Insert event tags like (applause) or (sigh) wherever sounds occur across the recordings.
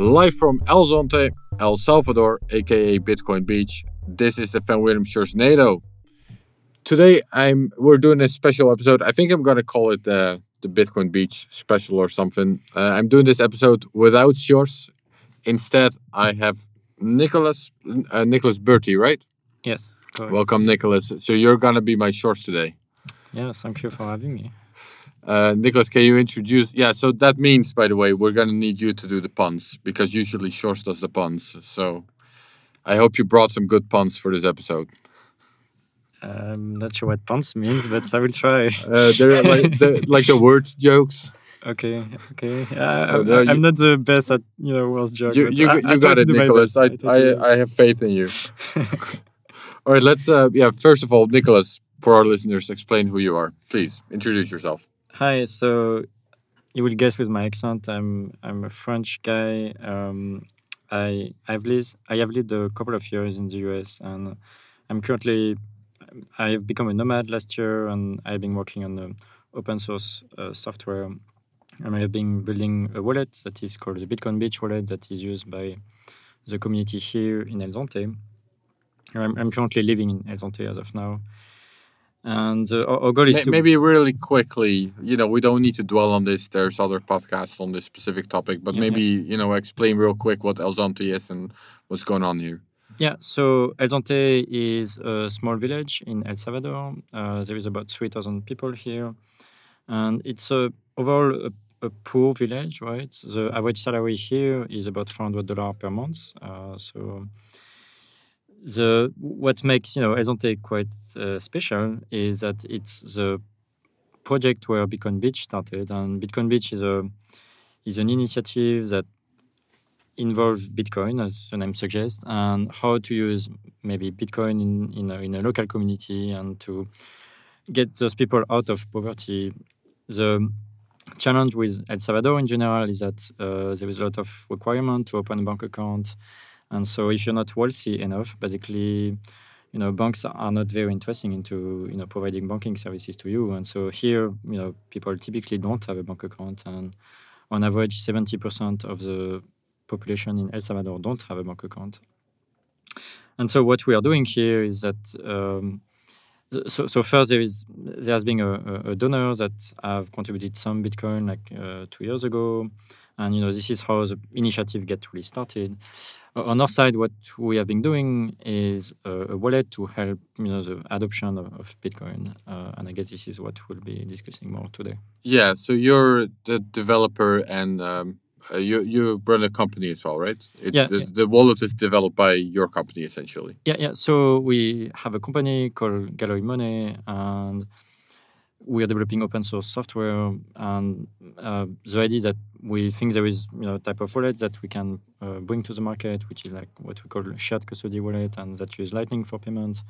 Live from El Zonte, El Salvador, aka Bitcoin Beach. This is the Van Wirdum Sjorsnado. Today I'm we're doing a special episode. I think I'm gonna call it the the Bitcoin Beach special or something. Uh, I'm doing this episode without Sjors. Instead, I have Nicholas uh, Nicholas Burtey, right? Yes. Correct. Welcome, Nicholas. So you're gonna be my Sjors today. Yeah, thank you for having me. Uh, Nicholas, can you introduce? Yeah, so that means, by the way, we're gonna need you to do the puns because usually Sjors does the puns. So I hope you brought some good puns for this episode. I'm not sure what puns means, but I will try. (laughs) Uh, they're like the, like the word jokes. Okay, okay. Yeah, Oh, I'm, no, I'm not the best at you know words jokes. You you, I, you I got to it, Nicholas. I, to I I have faith in you. (laughs) All right, let's. Uh, yeah, first of all, Nicholas, for our listeners, explain who you are. Please introduce yourself. Hi. So you will guess with my accent, I'm I'm a French guy. Um, I I've lived I have lived a couple of years in the US, and I'm currently I have become a nomad last year, and I've been working on open source uh, software. And I have been building a wallet that is called the Bitcoin Beach wallet that is used by the community here in El Zonte. I'm, I'm currently living in El Zonte as of now. And uh, our, goal is May- to Maybe really quickly, you know, we don't need to dwell on this. There's other podcasts on this specific topic, but Yeah, maybe you know, explain real quick what El Zonte is and what's going on here. Yeah, so El Zonte is a small village in El Salvador. Uh, there is about 3,000 people here. And it's a, overall a, a poor village, right? The average salary here is about $400 per month. Uh, so the what makes you know El Zonte quite uh, special is that it's the project where Bitcoin Beach started. And Bitcoin Beach is a is an initiative that involves Bitcoin, as the name suggests, and how to use maybe Bitcoin in, in, a, in a local community and to get those people out of poverty. The challenge with El Salvador in general is that uh, there is a lot of requirement to open a bank account. And so if you're not wealthy enough, basically, you know, banks are not very interesting into, you know, providing banking services to you. And so here, you know, people typically don't have a bank account. And on average, 70% of the population in El Salvador don't have a bank account. And so what we are doing here is that um, so, so first there is there has been a, a- donor that have contributed some Bitcoin like uh, two years ago, and you know this is how the initiative get really started. Uh, on our side, what we have been doing is a, a wallet to help you know the adoption of, of Bitcoin, uh, and I guess this is what we'll be discussing more today. Yeah, so you're the developer and um, uh, you you run a company as well, right? It, Yeah, The, yeah. the wallet is developed by your company essentially. Yeah, yeah. So we have a company called Galoy Money, and we are developing open source software. And uh, the idea that we think there is you know type of wallet that we can uh, bring to the market, which is like what we call a shared custody wallet, and that use Lightning for payment.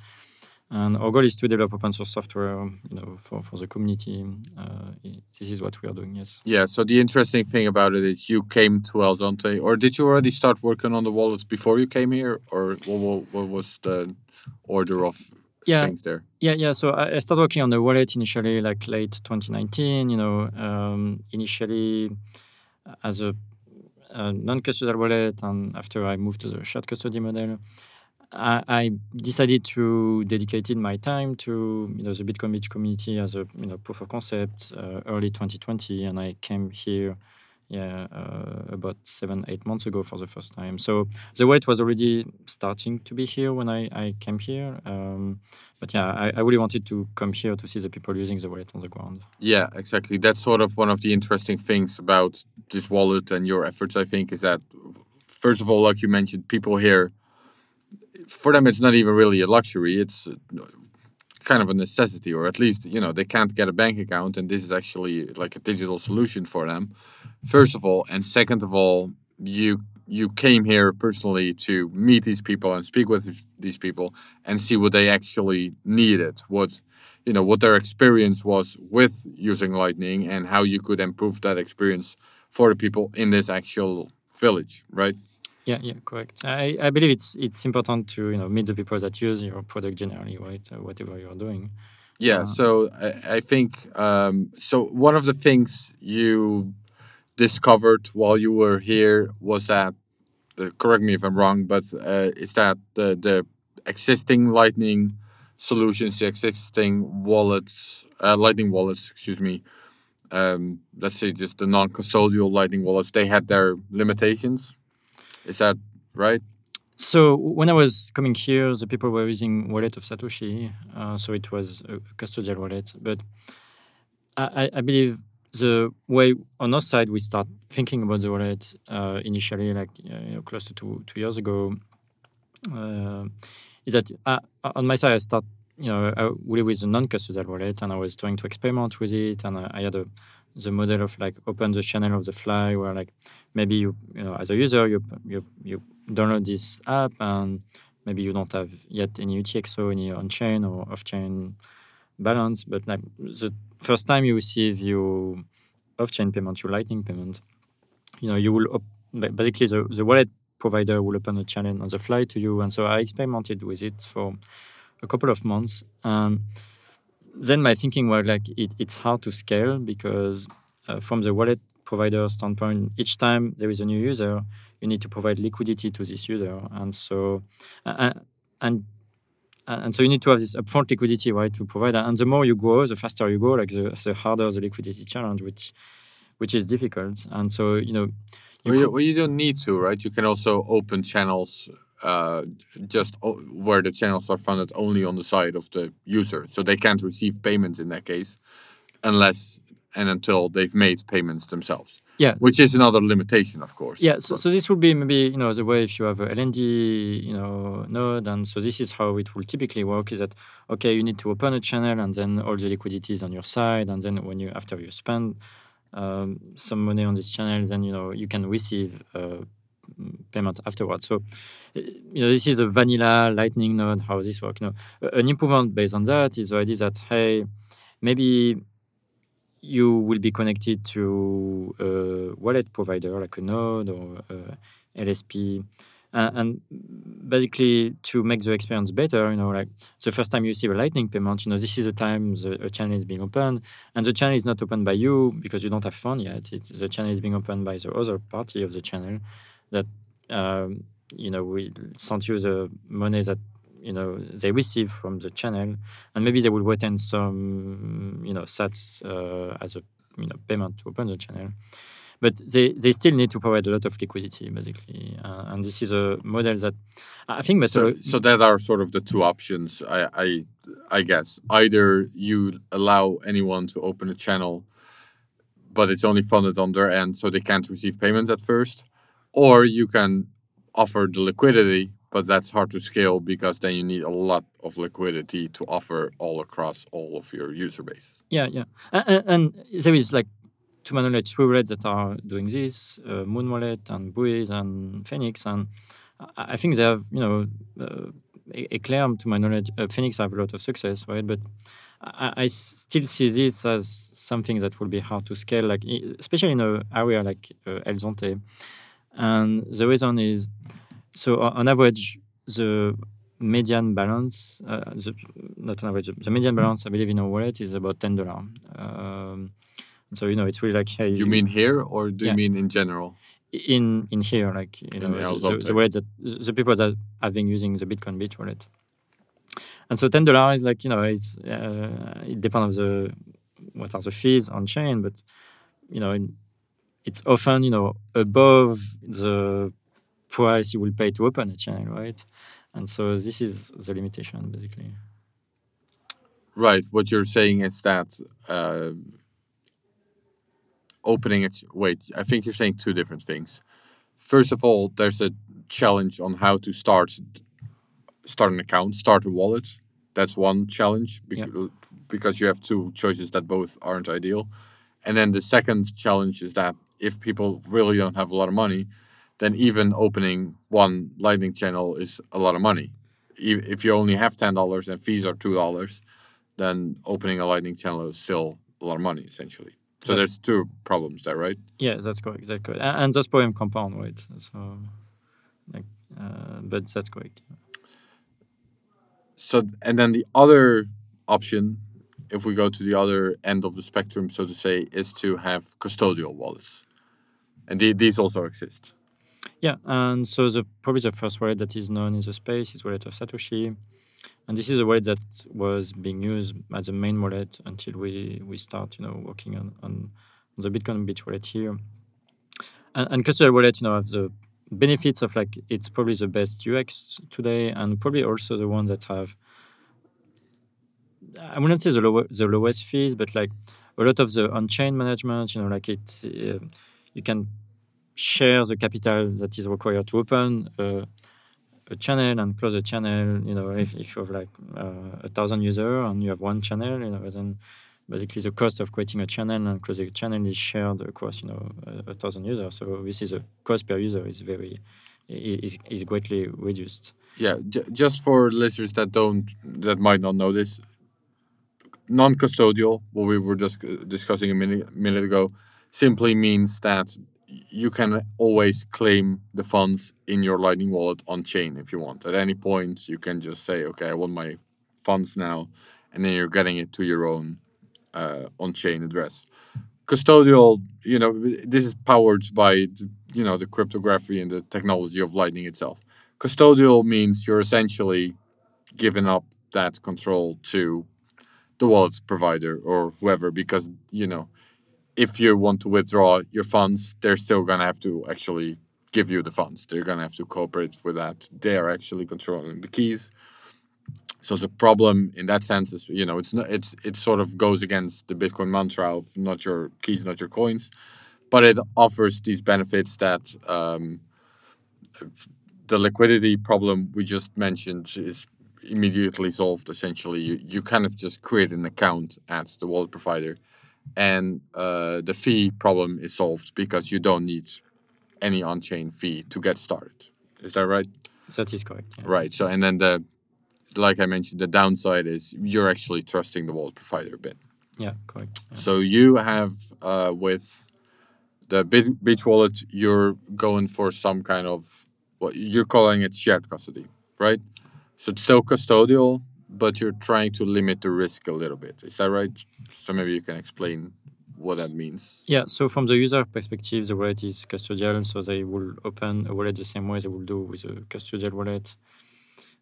And our goal is to develop open source software, you know, for, for the community. Uh, this is what we are doing. Yes. Yeah. So the interesting thing about it is you came to El or did you already start working on the wallet before you came here, or what, what was the order of Yeah, things there? Yeah, yeah. So I, I started working on the wallet initially, like late 2019. You know, um, initially uh, as a, a non-custodial wallet, and after I moved to the shared custody model, I, I decided to dedicate my time to you know the Bitcoin Beach community as a you know proof of concept uh, early 2020, and I came here. Yeah, uh, about seven, eight months ago for the first time. So the wallet was already starting to be here when I, I came here. Um, but yeah, I, I really wanted to come here to see the people using the wallet on the ground. Yeah, exactly. That's sort of one of the interesting things about this wallet and your efforts. I think is that first of all, like you mentioned, people here for them it's not even really a luxury. It's kind of a necessity, or at least you know they can't get a bank account, and this is actually like a digital solution for them. First of all, and second of all, you you came here personally to meet these people and speak with these people and see what they actually needed, what you know what their experience was with using Lightning and how you could improve that experience for the people in this actual village, right? Yeah, yeah, correct. I, I believe it's it's important to you know meet the people that use your product generally, right? Uh, whatever you're doing. Yeah. Uh, so I, I think um, so. One of the things you discovered while you were here was that uh, correct me if I'm wrong, but uh, is that the the existing Lightning solutions, the existing wallets, uh, Lightning wallets, excuse me, um, let's say just the non-custodial Lightning wallets, they had their limitations. Is that right? So when I was coming here, the people were using wallet of Satoshi, uh, so it was a custodial wallet. But I, I believe the way on our side we start thinking about the wallet uh, initially, like you know, close to two two years ago, uh, is that uh, on my side I start you know I, with a non-custodial wallet, and I was trying to experiment with it, and I, I had a the model of like open the channel of the fly where like maybe you you know as a user you you you download this app and maybe you don't have yet any UTXO any on chain or off chain balance but like the first time you receive your off chain payment your lightning payment you know you will op- basically the, the wallet provider will open a channel on the fly to you. And so I experimented with it for a couple of months. And then my thinking was like it, it's hard to scale because uh, from the wallet provider standpoint, each time there is a new user, you need to provide liquidity to this user, and so uh, and and so you need to have this upfront liquidity, right, to provide that. And the more you grow, the faster you go, like the, the harder the liquidity challenge, which which is difficult. And so you know, you well, you, well, you don't need to, right? You can also open channels uh, just where the channels are funded only on the side of the user, so they can't receive payments in that case, unless and until they've made payments themselves. Yeah, which is another limitation, of course. Yeah, so, so this would be maybe you know the way if you have a LND you know node, and so this is how it will typically work: is that okay, you need to open a channel, and then all the liquidity is on your side, and then when you after you spend um, some money on this channel, then you know you can receive. Uh, payment afterwards. So, you know, this is a vanilla Lightning node, how this works. You know, an improvement based on that is the idea that, hey, maybe you will be connected to a wallet provider like a node or a LSP. Uh, and basically to make the experience better, you know, like the first time you receive a Lightning payment, you know, this is the time the channel is being opened, and the channel is not opened by you because you don't have fund yet. It's, the channel is being opened by the other party of the channel, that um, you know we sent you the money that you know they receive from the channel, and maybe they will retain some you know sats uh, as a you know payment to open the channel. But they, they still need to provide a lot of liquidity, basically, uh, and this is a model that I think. So, so that are sort of the two options, I, I I guess. Either you allow anyone to open a channel, but it's only funded on their end, so they can't receive payments at first, or you can offer the liquidity but that's hard to scale because then you need a lot of liquidity to offer all across all of your user bases. Yeah yeah. And, and there is like to my knowledge three wallets that are doing this uh, Muun wallet and buoys and phoenix and i think they have you know uh, Eclair, to my knowledge, uh, Phoenix have a lot of success, right? But I, I, still see this as something that will be hard to scale, like especially in an area like uh, Elzonte, and the reason is so on average, the median balance, uh, the, not on average, the median balance, I believe, in our wallet is about ten dollar. Um, so you know, it's really like. You mean here, or do yeah. you mean in general? In in here, like you know, the, the, the wallet that the people that have been using the Bitcoin Beach wallet, and so ten dollar is like you know, it's uh, it depends on the what are the fees on chain, but you know, it's often you know above the price you will pay to open a channel, right? And so this is the limitation, basically. Right. What you're saying is that uh, opening it. Wait, I think you're saying two different things. First of all, there's a challenge on how to start start an account, start a wallet. That's one challenge because, because you have two choices that both aren't ideal. And then the second challenge is that if people really don't have a lot of money, then even opening one Lightning channel is a lot of money. If you only have ten dollars and fees are two dollars, then opening a Lightning channel is still a lot of money essentially. So there's two problems there, right? Yeah, that's correct. That's correct. And that's problem compound, right? So, like, uh, but that's correct. So and then the other option, if we go to the other end of the spectrum, so to say, is to have custodial wallets, and these also exist. Yeah, and so the probably the first wallet that is known in the space is wallet of Satoshi, and this is a wallet that was being used as the main wallet until we we start you know working on on, the Bitcoin Beach wallet here. And, and custodial wallet, you know, have the benefits of like it's probably the best UX today, and probably also the one that have I wouldn't say the lower the lowest fees, but like a lot of the on-chain management, you know, like it, uh, you can share the capital that is required to open uh, a channel and close a channel. You know, if, if you have like uh, a thousand users and you have one channel, you know, then basically the cost of creating a channel and closing a channel is shared across, you know, a, a thousand users. So this is a cost per user is very is, is greatly reduced. Yeah, just for listeners that don't that might not know this, non-custodial, what we were just discussing a minute minute ago, simply means that you can always claim the funds in your Lightning wallet on chain if you want. At any point, you can just say, "Okay, I want my funds now," and then you're getting it to your own uh, on chain address. Custodial, you know, this is powered by you know the cryptography and the technology of Lightning itself. Custodial means you're essentially giving up that control to the wallet provider or whoever because you know if you want to withdraw your funds they're still going to have to actually give you the funds. They're going to have to cooperate with that. They are actually controlling the keys. So the problem in that sense is you know it's not it's it sort of goes against the bitcoin mantra of not your keys not your coins but it offers these benefits that um, the liquidity problem we just mentioned is immediately solved essentially. You, you kind of just create an account at the wallet provider and uh, the fee problem is solved because you don't need any on-chain fee to get started is that right that is correct yeah. right so and then the like i mentioned the downside is you're actually trusting the wallet provider a bit yeah correct yeah. so you have uh, with the beach wallet you're going for some kind of what you're calling it shared custody right so it's still custodial, but you're trying to limit the risk a little bit. Is that right? So maybe you can explain what that means. Yeah. So from the user perspective, the wallet is custodial, so they will open a wallet the same way they will do with a custodial wallet,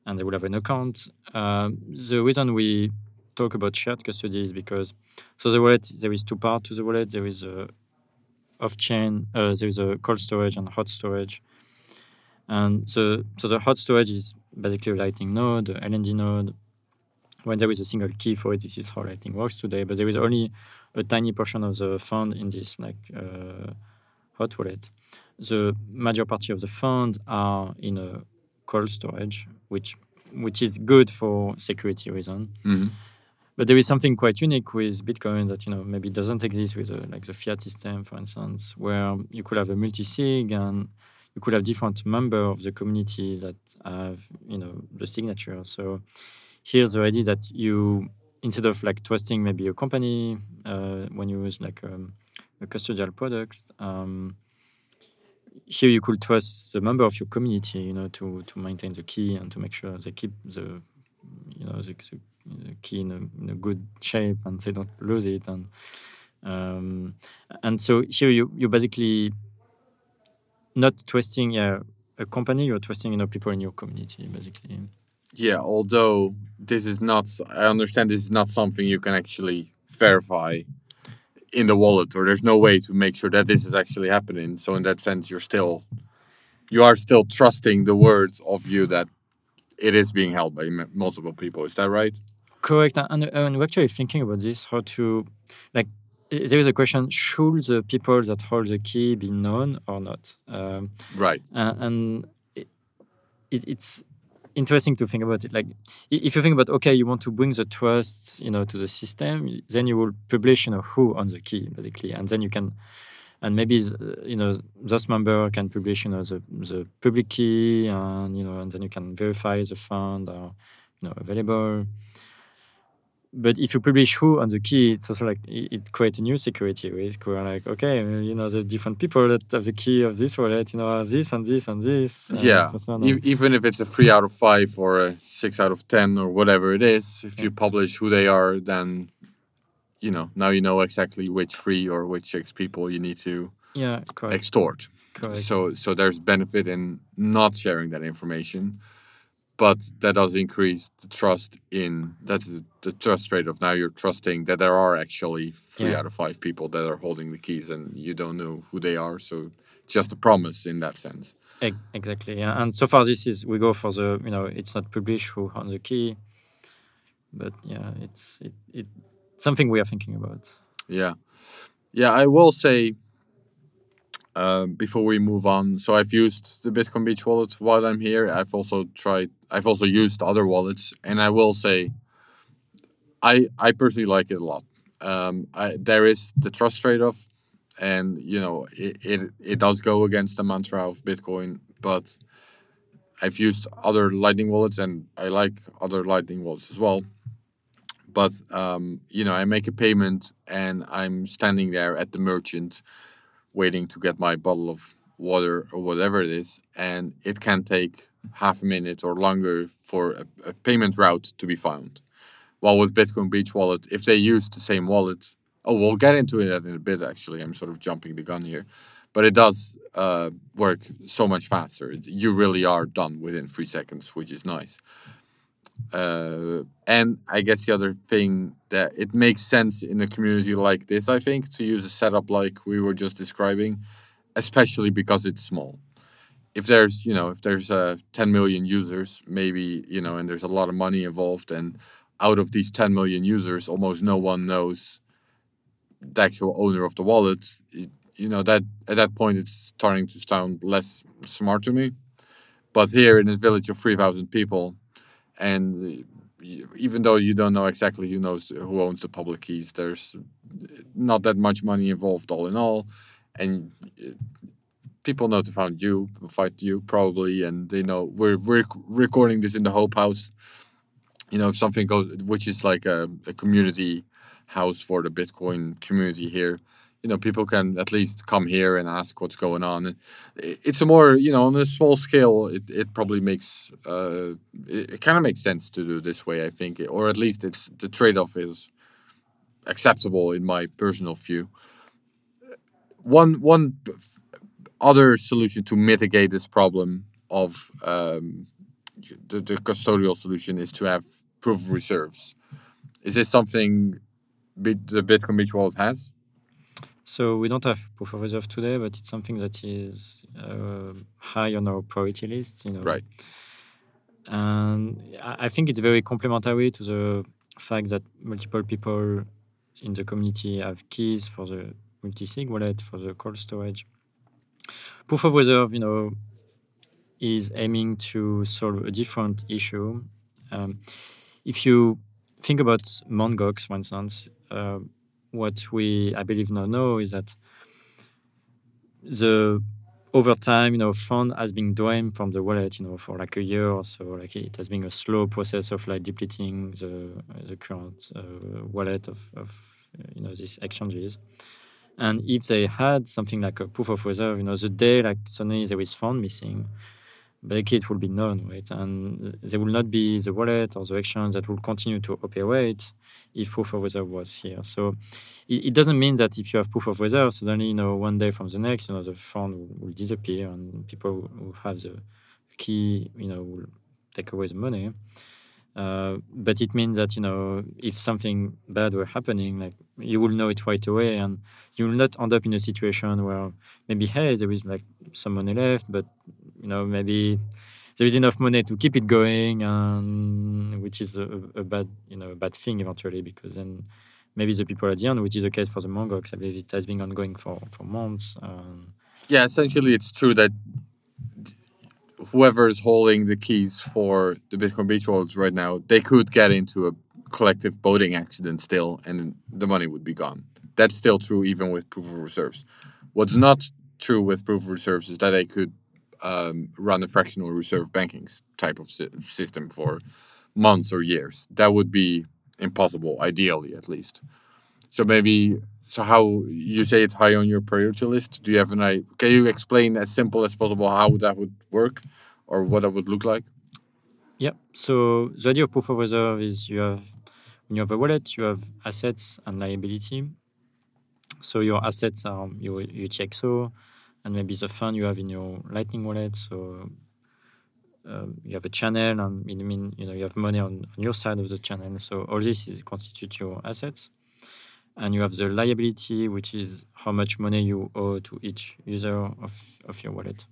and they will have an account. Um, the reason we talk about shared custody is because so the wallet there is two parts to the wallet. There is a off-chain, uh, there is a cold storage and hot storage. And so, so the hot storage is basically a Lightning node, a LND node. When there is a single key for it, this is how Lightning works today. But there is only a tiny portion of the fund in this like uh, hot wallet. The major part of the fund are in a cold storage, which which is good for security reason. Mm-hmm. But there is something quite unique with Bitcoin that you know maybe doesn't exist with a, like the fiat system, for instance, where you could have a multi-sig and you could have different members of the community that have you know the signature. So here's the idea that you instead of like trusting maybe a company uh, when you use like um, a custodial product. Um, here you could trust the member of your community, you know, to, to maintain the key and to make sure they keep the, you know, the, the key in a, in a, good shape and they don't lose it. And um, and so here you you basically not trusting yeah, a company, you're trusting you know people in your community basically. Yeah, although this is not, I understand this is not something you can actually verify in the wallet, or there's no way to make sure that this is actually happening. So in that sense, you're still, you are still trusting the words of you that it is being held by multiple people. Is that right? Correct. And, and we're actually thinking about this, how to, like, there is a question: Should the people that hold the key be known or not? Um, right. Uh, and it, it's interesting to think about it. Like, if you think about, okay, you want to bring the trust, you know, to the system, then you will publish, you know, who on the key, basically, and then you can, and maybe, uh, you know, those member can publish, you know, the the public key, and you know, and then you can verify the fund are, you know, available but if you publish who on the key, it's also like it, creates a new security risk. We're like, okay, you know, the different people that have the key of this wallet, you know, are this and this and this. yeah. E- even if it's a three out of five or a six out of ten or whatever it is, if yeah. you publish who they are, then you know now you know exactly which three or which six people you need to yeah correct. extort. Correct. So so there's benefit in not sharing that information, but that does increase the trust in that's the, the trust rate of now you're trusting that there are actually three Yeah. out of five people that are holding the keys and you don't know who they are. So just a promise in that sense. Exactly. Yeah. And so far, this is we go for the you know it's not published who owns the key, but yeah, it's it, it something we are thinking about. Yeah, yeah. I will say um, before we move on. So I've used the Bitcoin Beach wallet while I'm here. I've also tried. I've also used other wallets, and I will say, I I personally like it a lot. Um, I, there is the trust trade-off, and you know it, it it does go against the mantra of Bitcoin, but I've used other Lightning wallets, and I like other Lightning wallets as well but um, you know i make a payment and i'm standing there at the merchant waiting to get my bottle of water or whatever it is and it can take half a minute or longer for a, a payment route to be found. While with bitcoin beach wallet if they use the same wallet oh we'll get into it in a bit actually. I'm sort of jumping the gun here. But it does uh, work so much faster. You really are done within three seconds which is nice. Uh, and I guess the other thing that it makes sense in a community like this, I think, to use a setup like we were just describing, especially because it's small. If there's, you know, if there's uh, 10 million users, maybe, you know, and there's a lot of money involved, and out of these 10 million users, almost no one knows the actual owner of the wallet. It, you know, that at that point, it's starting to sound less smart to me. But here in a village of 3,000 people, and even though you don't know exactly who knows who owns the public keys, there's not that much money involved all in all, and uh, people know to find you, find you probably, and they know we're we're recording this in the Hope House. You know, if something goes, which is like a, a community house for the Bitcoin community here. You know, people can at least come here and ask what's going on. It's a more, you know, on a small scale, it, it probably makes, uh, it, it kind of makes sense to do this way, I think, or at least it's the trade off is acceptable in my personal view. One, one other solution to mitigate this problem of um, the, the custodial solution is to have proof of reserves. Is this something Bit- the Bitcoin Beach wallet has? So we don't have proof of reserve today, but it's something that is uh, high on our priority list. You know, Right. And I I think it's very complementary to the fact that multiple people in the community have keys for the multi-sig wallet for the cold storage. Proof of reserve, you know, is aiming to solve a different issue. Um, if you think about Mt. Gox, for instance, uh, what we I believe now know is that the over time, you know, fund has been drained from the wallet, you know, for like a year or so. Like it has been a slow process of like depleting the the current uh, wallet of, of you know these exchanges. And if they had something like a proof of reserve, you know, the day like suddenly there is fund missing, like it will be known, right? And there will not be the wallet or the exchange that will continue to operate if proof of reserve was here. So it, it doesn't mean that if you have proof of reserve, suddenly, you know, one day from the next, you know, the fund will, will disappear and people who have the key, you know, will take away the money. Uh, but it means that you know if something bad were happening, like you will know it right away, and you will not end up in a situation where maybe hey there is like some money left, but you know maybe there is enough money to keep it going, and which is a, a bad you know a bad thing eventually because then maybe the people at the end, which is the case for the Mongols, I believe it has been ongoing for for months. Um, Yeah, essentially, it's true that whoever is holding the keys for the Bitcoin Beach right now, they could get into a collective boating accident still, and the money would be gone. That's still true even with proof of reserves. What's not true with proof of reserves is that they could um, run a fractional reserve banking type of sy- system for months or years. That would be impossible, ideally at least. So maybe so how you say it's high on your priority list? Do you have an idea? Can you explain as simple as possible how that would work, or what that would look like? Yeah. So the idea of proof of reserve is you have when you have a wallet, you have assets and liability. So your assets are your UTXO, and maybe the fund you have in your Lightning wallet. So um, you have a channel, and it mean you know you have money on, on your side of the channel. So all this is constitute your assets, and you have the liability, which is how much money you owe to each user of, of your wallet.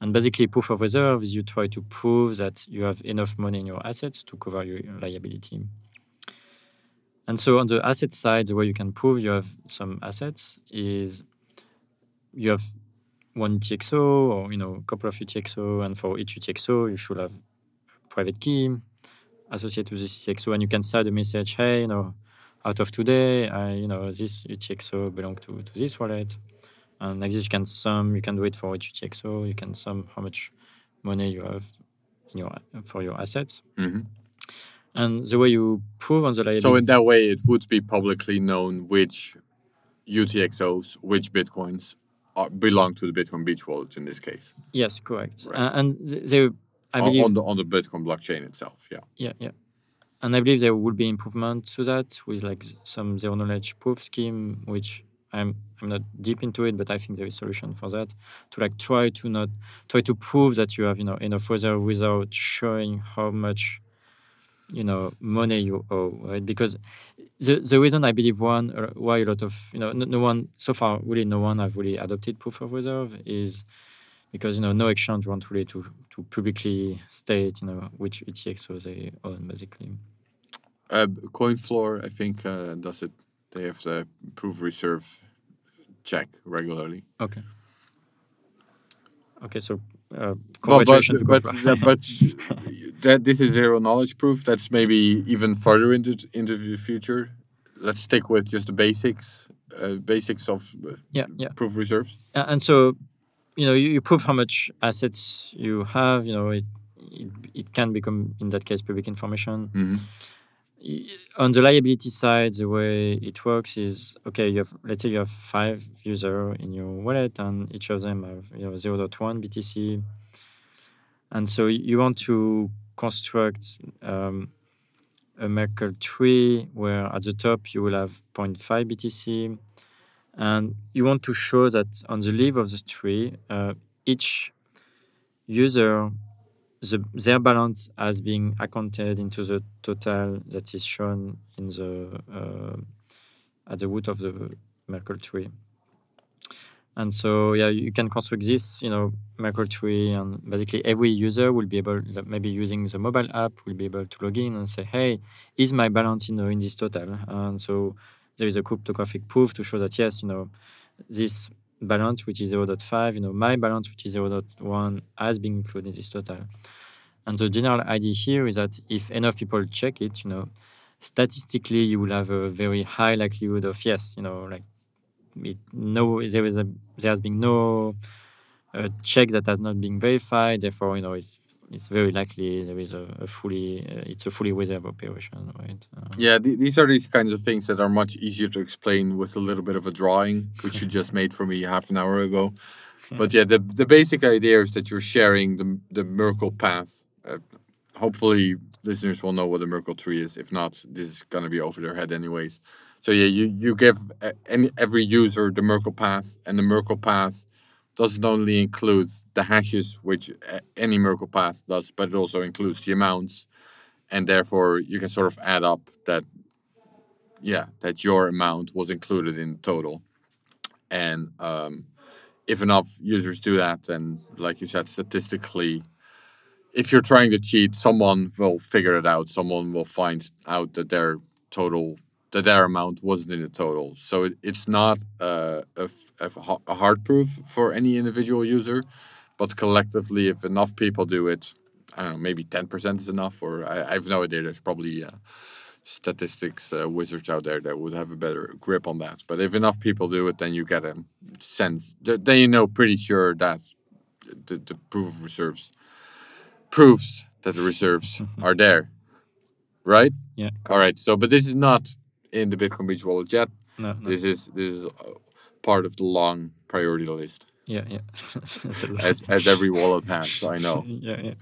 And basically, proof of reserve is you try to prove that you have enough money in your assets to cover your liability. And so on the asset side, the way you can prove you have some assets is you have one UTXO or you know a couple of UTXO, and for each UTXO you should have a private key associated with this UTXO, and you can send a message, hey, you know, out of today, I, you know, this UTXO belong to, to this wallet. And like this, you can sum, you can do it for each UTXO, you can sum how much money you have in your for your assets. Mm-hmm. And the way you prove on the liability. So in that way, it would be publicly known which UTXOs, which bitcoins are, belong to the Bitcoin Beach wallet in this case. Yes, correct. Right. Uh, and they, I believe, on the on the Bitcoin blockchain itself. Yeah. yeah, yeah. And I believe there will be improvement to that with like some zero knowledge proof scheme, which I'm I'm not deep into it, but I think there is a solution for that to like try to not try to prove that you have you know enough reserve without showing how much you know money you owe, right? Because the the reason I believe one uh, why a lot of you know no, no one so far really no one have really adopted proof of reserve is because you know no exchange want really to to publicly state you know which UTXO they own basically. Uh, CoinFloor, I think, uh, does it. They have the proof reserve check regularly. Okay. Okay, so uh, But but but, Gopher. (laughs) but that this is zero knowledge proof. That's maybe even further into into the future. Let's stick with just the basics, uh, basics of uh, yeah, yeah. proof reserves. Uh, and so you know you, you prove how much assets you have. You know it, it it can become in that case public information. Mhm. On the liability side, the way it works is okay. You have let's say you have five user in your wallet, and each of them have you know 0.1 BTC, and so you want to construct um, a Merkle tree where at the top you will have 0.5 BTC, and you want to show that on the leaf of the tree, uh, each user the, their balance has been accounted into the total that is shown in the uh, at the root of the Merkle tree. And so, yeah, you can construct this, you know, Merkle tree, and basically every user will be able, maybe using the mobile app, will be able to log in and say, "Hey, is my balance, you know, in this total?" And so there is a cryptographic proof to show that yes, you know, this balance, which is 0.5, you know, my balance, which is 0.1, has been included in this total. And the general idea here is that if enough people check it, you know, statistically you will have a very high likelihood of yes, you know, like it, no, there is a there has been no uh, check that has not been verified. Therefore, you know, it's it's very likely there is a, a fully uh, it's a fully reserved operation, right? Uh, Yeah, th- these are these kinds of things that are much easier to explain with a little bit of a drawing, which you just made for me half an hour ago. But yeah, the the basic idea is that you're sharing the the Merkle path. Uh, hopefully, listeners will know what a Merkle tree is. If not, this is gonna be over their head anyways. So yeah, you you give uh, any every user the Merkle path, and the Merkle path doesn't only include the hashes, which any Merkle path does, but it also includes the amounts, and therefore you can sort of add up that yeah that your amount was included in total. And um, if enough users do that and like you said statistically if you're trying to cheat someone will figure it out. Someone will find out that their total that their amount wasn't in the total so it, it's not uh, a, a hard proof for any individual user but collectively if enough people do it i don't know maybe 10% is enough or i, I have no idea there's probably uh, statistics uh, wizards out there that would have a better grip on that. But if enough people do it, then you get a sense. th- Then you know pretty sure that the, the proof of reserves proves that the reserves (laughs) are there, right? Yeah. All right. So, but this is not in the Bitcoin Beach wallet yet. no, no. This is this is uh, part of the long priority list, Yeah, yeah. It's a lot. as as every (laughs) wallet has. So I know. (laughs) yeah, yeah.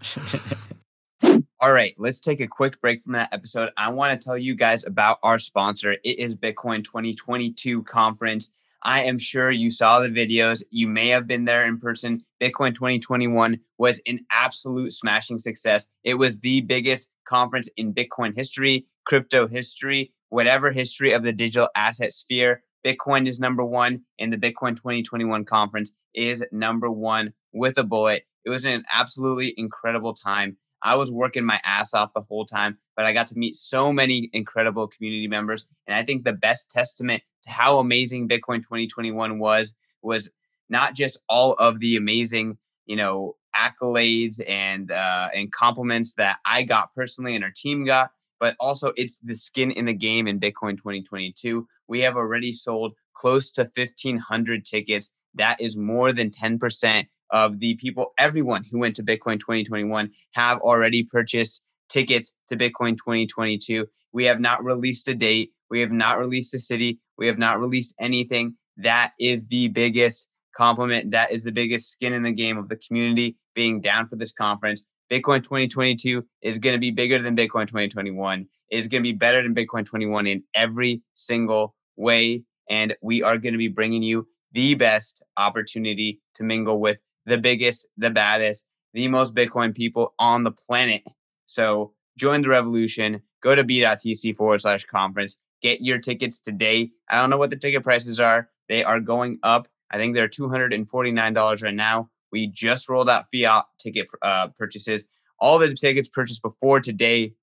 (laughs) All right, let's take a quick break from that episode. I want to tell you guys about our sponsor. It is Bitcoin 2022 conference. I am sure you saw the videos. You may have been there in person. Bitcoin 2021 was an absolute smashing success. It was the biggest conference in Bitcoin history, crypto history, whatever history of the digital asset sphere. Bitcoin is number one, and the Bitcoin 2021 conference is number one with a bullet. It was an absolutely incredible time. I was working my ass off the whole time, but I got to meet so many incredible community members. And I think the best testament to how amazing Bitcoin 2021 was was not just all of the amazing, you know, accolades and uh, and compliments that I got personally and our team got, but also it's the skin in the game in Bitcoin 2022. We have already sold close to 1,500 tickets. That is more than 10% of the people, everyone who went to Bitcoin 2021 have already purchased tickets to Bitcoin 2022. We have not released a date. We have not released a city. We have not released anything. That is the biggest compliment. That is the biggest skin in the game of the community being down for this conference. Bitcoin 2022 is going to be bigger than Bitcoin 2021. It is going to be better than Bitcoin 21 in every single way. And we are going to be bringing you the best opportunity to mingle with the biggest, the baddest, the most Bitcoin people on the planet. So join the revolution. Go to b.tc forward slash conference. Get your tickets today. I don't know what the ticket prices are. They are going up. I think they're $249 right now. We just rolled out fiat ticket uh, purchases. All the tickets purchased before today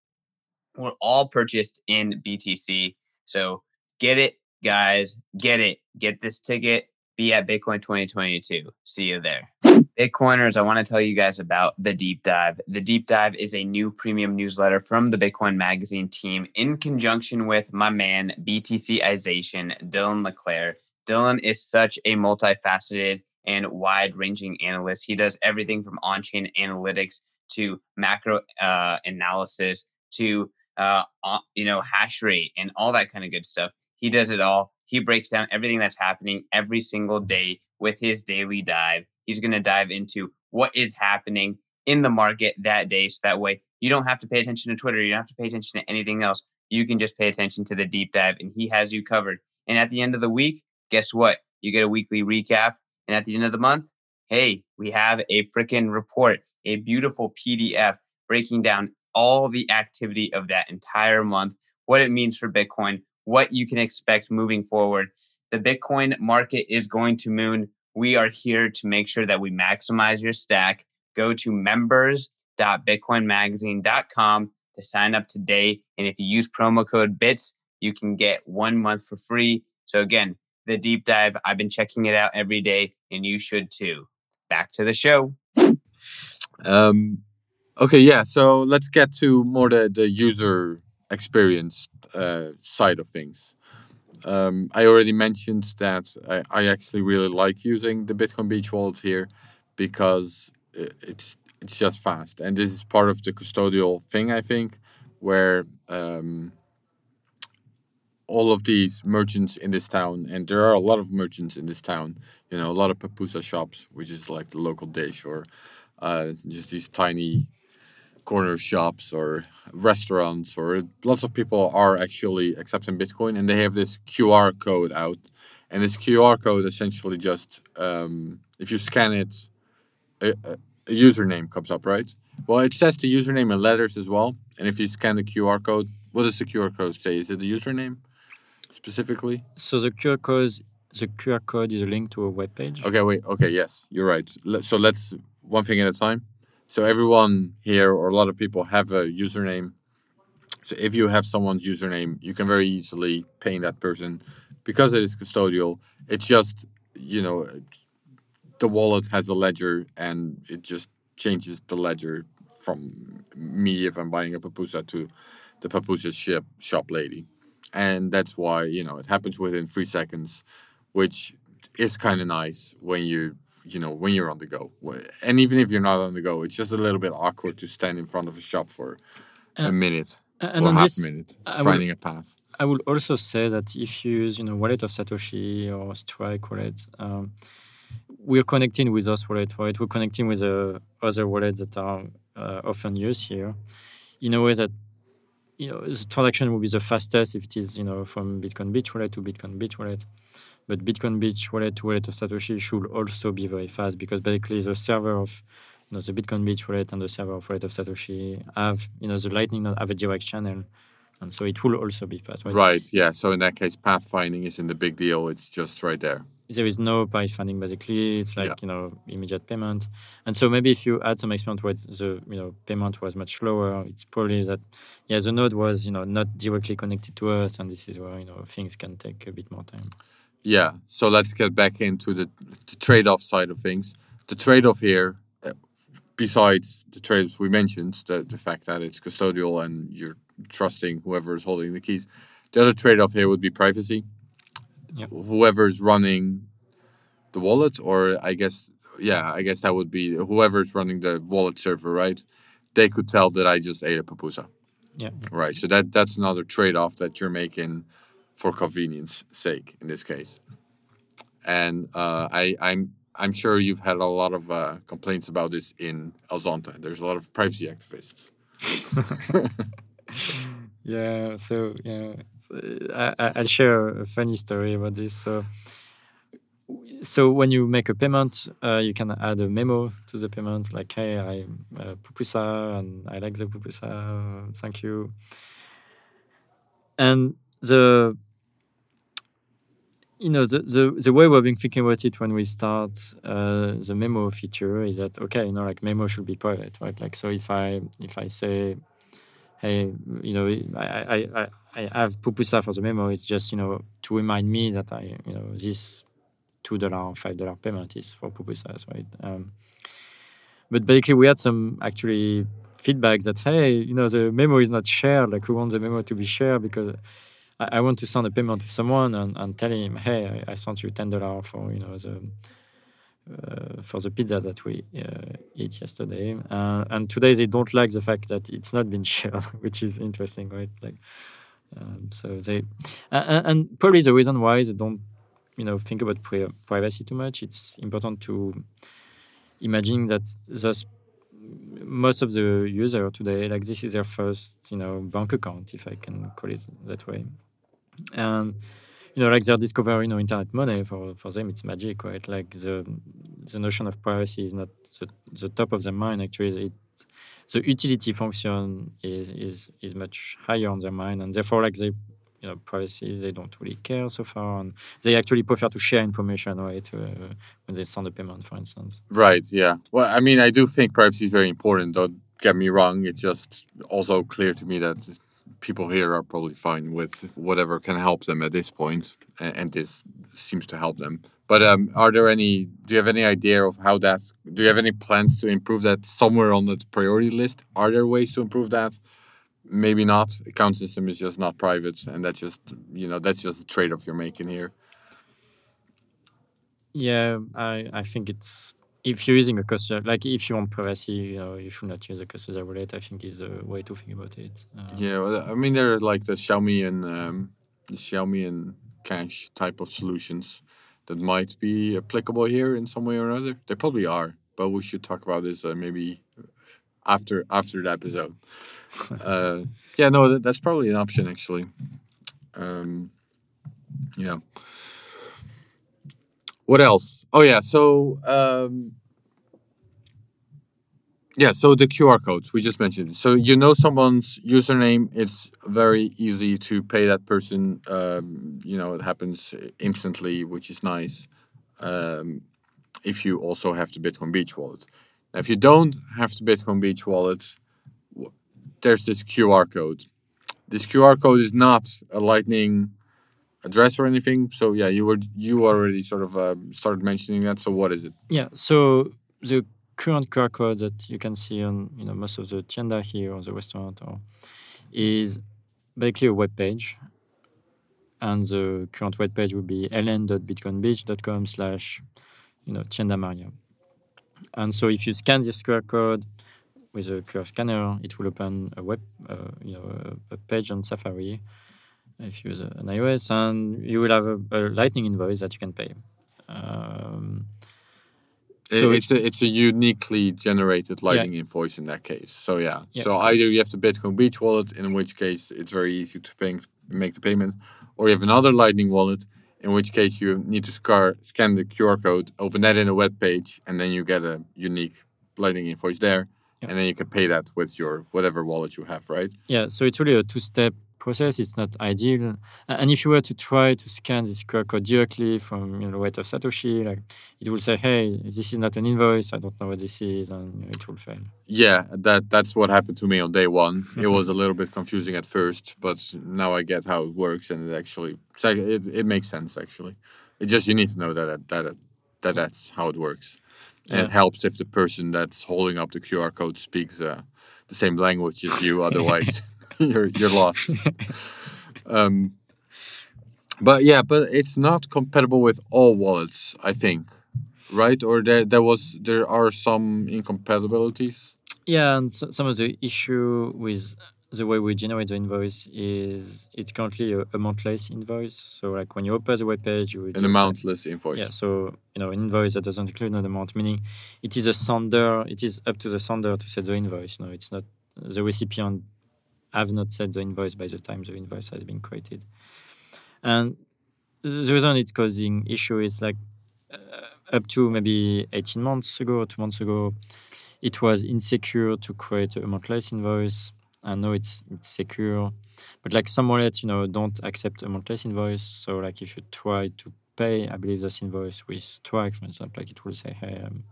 were all purchased in BTC. So get it, guys. Get it. Get this ticket. Be at Bitcoin 2022. See you there. Bitcoiners, I want to tell you guys about the Deep Dive. The Deep Dive is a new premium newsletter from the Bitcoin Magazine team in conjunction with my man, BTCization, Dylan LeClair. Dylan is such a multifaceted and wide ranging analyst. He does everything from on chain analytics to macro uh, analysis to uh, you know hash rate and all that kind of good stuff. He does it all. He breaks down everything that's happening every single day with his daily dive. He's going to dive into what is happening in the market that day. So that way you don't have to pay attention to Twitter. You don't have to pay attention to anything else. You can just pay attention to the deep dive and he has you covered. And at the end of the week, guess what? You get a weekly recap. And at the end of the month, hey, we have a freaking report, a beautiful PDF breaking down all the activity of that entire month, what it means for Bitcoin, what you can expect moving forward. The Bitcoin market is going to moon we are here to make sure that we maximize your stack. Go to members.bitcoinmagazine.com to sign up today. And if you use promo code BITS, you can get one month for free. So, again, the deep dive, I've been checking it out every day, and you should too. Back to the show. Um, okay, yeah. So let's get to more the, the user experience uh, side of things. Um, I already mentioned that I, I, actually really like using the Bitcoin Beach wallet here because it's it's just fast, and this is part of the custodial thing I think, where um, all of these merchants in this town, and there are a lot of merchants in this town. You know, a lot of pupusa shops, which is like the local dish, or uh, just these tiny corner shops or restaurants or lots of people are actually accepting Bitcoin and they have this QR code out. And this QR code essentially just, um, if you scan it, a, a, username comes up, right? Well, it says the username in letters as well. And if you scan the QR code, what does the QR code say? Is it the username specifically? So the QR code, the QR code is a link to a web page. Okay, wait. Okay, yes, you're right. So let's one thing at a time. So everyone here or a lot of people have a username. So if you have someone's username, you can very easily pay that person because it is custodial. It's just you know the wallet has a ledger and it just changes the ledger from me if I'm buying a pupusa to the pupusa ship shop lady. And that's why, you know, it happens within three seconds, which is kind of nice when you you know when you're on the go. And even if you're not on the go it's just a little bit awkward to stand in front of a shop for uh, a minute and or half this, minute I finding a path. I would also say that if you use you know wallet of satoshi or strike wallet um, we're connecting with us wallet right? We're connecting with uh, other wallets that are uh, often used here in a way that you know the transaction will be the fastest if it is you know from bitcoin beach wallet to bitcoin beach wallet but Bitcoin Beach wallet to wallet of Satoshi should also be very fast because basically the server of you know, the Bitcoin Beach wallet and the server of wallet of Satoshi have you know the Lightning have a direct channel, and so it will also be fast. Right? Right. Yeah. So in that case, pathfinding isn't a big deal. It's just right there. There is no pathfinding basically. It's like Yeah. you know immediate payment, and so maybe if you add some experience where the you know payment was much slower, it's probably that yeah the node was you know not directly connected to us, and this is where you know things can take a bit more time. Yeah. So let's get back into the, the trade-off side of things. The trade-off here, uh, besides the trade-offs we mentioned, the the fact that it's custodial and you're trusting whoever is holding the keys, the other trade-off here would be privacy. Yeah. Whoever's running the wallet, or I guess, yeah, I guess that would be whoever's running the wallet server, right? They could tell that I just ate a pupusa. Yeah. Right. So that that's another trade-off that you're making for convenience sake in this case. And uh, I I'm I'm sure you've had a lot of uh, complaints about this in El Zonte. There's a lot of privacy activists. (laughs) (laughs) Yeah, so yeah, I, I'll share a funny story about this. So, so when you make a payment, uh, you can add a memo to the payment, like, "Hey, I'm uh, pupusa and I like the pupusa. Thank you." And the you know the, the the way we've been thinking about it when we start uh, the memo feature is that okay, you know, like memo should be private, right? Like, so if I if I say hey, you know, I, I, I, I have pupusa for the memo. It's just, you know, to remind me that I, you know, this $2 or $5 payment is for pupusas, right? Um, but basically, we had some actually feedback that, hey, you know, the memo is not shared. Like, we want the memo to be shared because I, I want to send a payment to someone and, and tell him, hey, I, I sent you $10 for, you know, the, for the pizza that we uh, ate yesterday. Uh, and today they don't like the fact that it's not been (laughs) shared, which is interesting, right? Like, um, so they, and, and probably the reason why they don't, you know, think about pri- privacy too much. It's important to imagine that thus most of the user today, like this is their first, you know, bank account, if I can call it that way. And you know, like they're discovering, you know, internet money for, for them, it's magic, right? Like the the notion of privacy is not the, the top of their mind. Actually, it, the utility function is is is much higher on their mind, and therefore, like they, you know, privacy they don't really care so far, and they actually prefer to share information, right? Uh, when they send a payment, for instance. Right. Yeah. Well, I mean, I do think privacy is very important. Don't get me wrong. It's just also clear to me that people here are probably fine with whatever can help them at this point, and this seems to help them. But um, are there any? Do you have any idea of how that? Do you have any plans to improve that somewhere on the priority list? Are there ways to improve that? Maybe not. Account system is just not private, and that's just you know that's just a trade-off you're making here. Yeah, I I think it's if you're using a custodial, like if you want privacy, you know, you should not use a custodial wallet. I think is a way to think about it. Uh, Yeah, well, I mean there are like the Chaumian um, the Xiaomi and Cash type of solutions that might be applicable here in some way or another. They probably are, but we should talk about this uh, maybe after after the episode. (laughs) uh, yeah, no, that, that's probably an option actually. Um, yeah. What else? Oh yeah, so um, yeah, so the QR codes we just mentioned. So you know someone's username. It's very easy to pay that person. Um, you know it happens instantly, which is nice. Um, if you also have the Bitcoin Beach wallet. Now, if you don't have the Bitcoin Beach wallet, there's this QR code. This QR code is not a Lightning address or anything. So yeah, you were you already sort of uh, started mentioning that. So what is it? Yeah. So the current QR code that you can see on you know most of the tienda here or the restaurant or is basically a web page, and the current web page would be ln.bitcoinbeach.com slash you know tienda Maria. And so if you scan this QR code with a QR scanner, it will open a web uh, you know a, a page on Safari. If you use an iOS, and you will have a, a Lightning invoice that you can pay. Um, So so it's a it's a uniquely generated Lightning invoice in that case. So yeah. Yeah. So either you have the Bitcoin Beach wallet, in which case it's very easy to pay, make the payment, or you have another Lightning wallet, In which case, you need to scar, scan the QR code, open that in a web page, and then you get a unique Lightning invoice there, Yeah. and then you can pay that with your whatever wallet you have, right? Yeah, so it's really a two-step process. It's not ideal. And if you were to try to scan this QR code directly from you know Wallet of Satoshi, like it will say, "Hey, this is not an invoice. I don't know what this is," and it will fail. Yeah, that that's what happened to me on day one. it (laughs) was a little bit confusing at first, but now I get how it works, and it actually it, it makes sense actually. It just you need to know that that that that's how it works, and it helps if the person that's holding up the QR code speaks uh, the same language as you. (laughs) Otherwise, (laughs) you're you're lost. um, but yeah, but it's not compatible with all wallets, I think, right? Or there there was there are some incompatibilities. Yeah, and so, some of the issue with the way we generate the invoice is it's currently a, a amountless invoice. So like when you open the web page, you would An get, like, amountless invoice. Yeah, so you know, an invoice that doesn't include an amount, meaning it is a sender. It is up to the sender to set the invoice. No, it's not the recipient have not set the invoice by the time the invoice has been created. And the reason it's causing issue is like uh, up to maybe 18 months ago or two months ago, it was insecure to create a amountless invoice. And now it's, it's secure. But like some wallets, you know, don't accept a amountless invoice. So like if you try to pay, I believe this invoice with Strike, for example, like it will say, hey, um,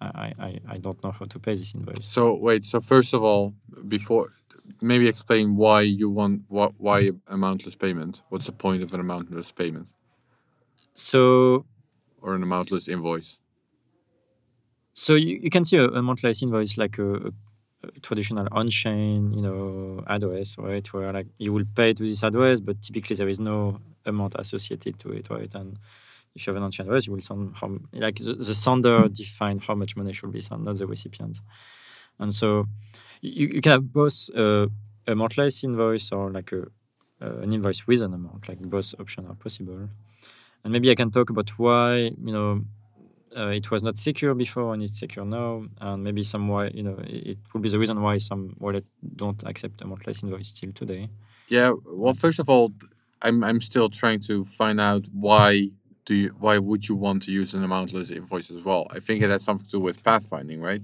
I, I, I don't know how to pay this invoice. So wait. So first of all, before maybe explain why you want what why amountless payment. What's the point of an amountless payment So or an amountless invoice? So you, you can see a, a amountless invoice like a, a- a traditional on-chain, you know, address, right? Where like you will pay to this address, but typically there is no amount associated to it, right? And if you have an on-chain address, you will send how like the, the sender define how much money should be sent, not the recipient. And so you, you can have both uh, a amountless invoice or like a, uh, an invoice with an amount. Like both options are possible. And maybe I can talk about why you know uh, it was not secure before and it's secure now, and maybe some why you know it, it will be the reason why some wallet don't accept a amountless invoice still today. Yeah. Well, first of all, I'm I'm still trying to find out why do you why would you want to use an amountless invoice as well? I think it has something to do with pathfinding, right?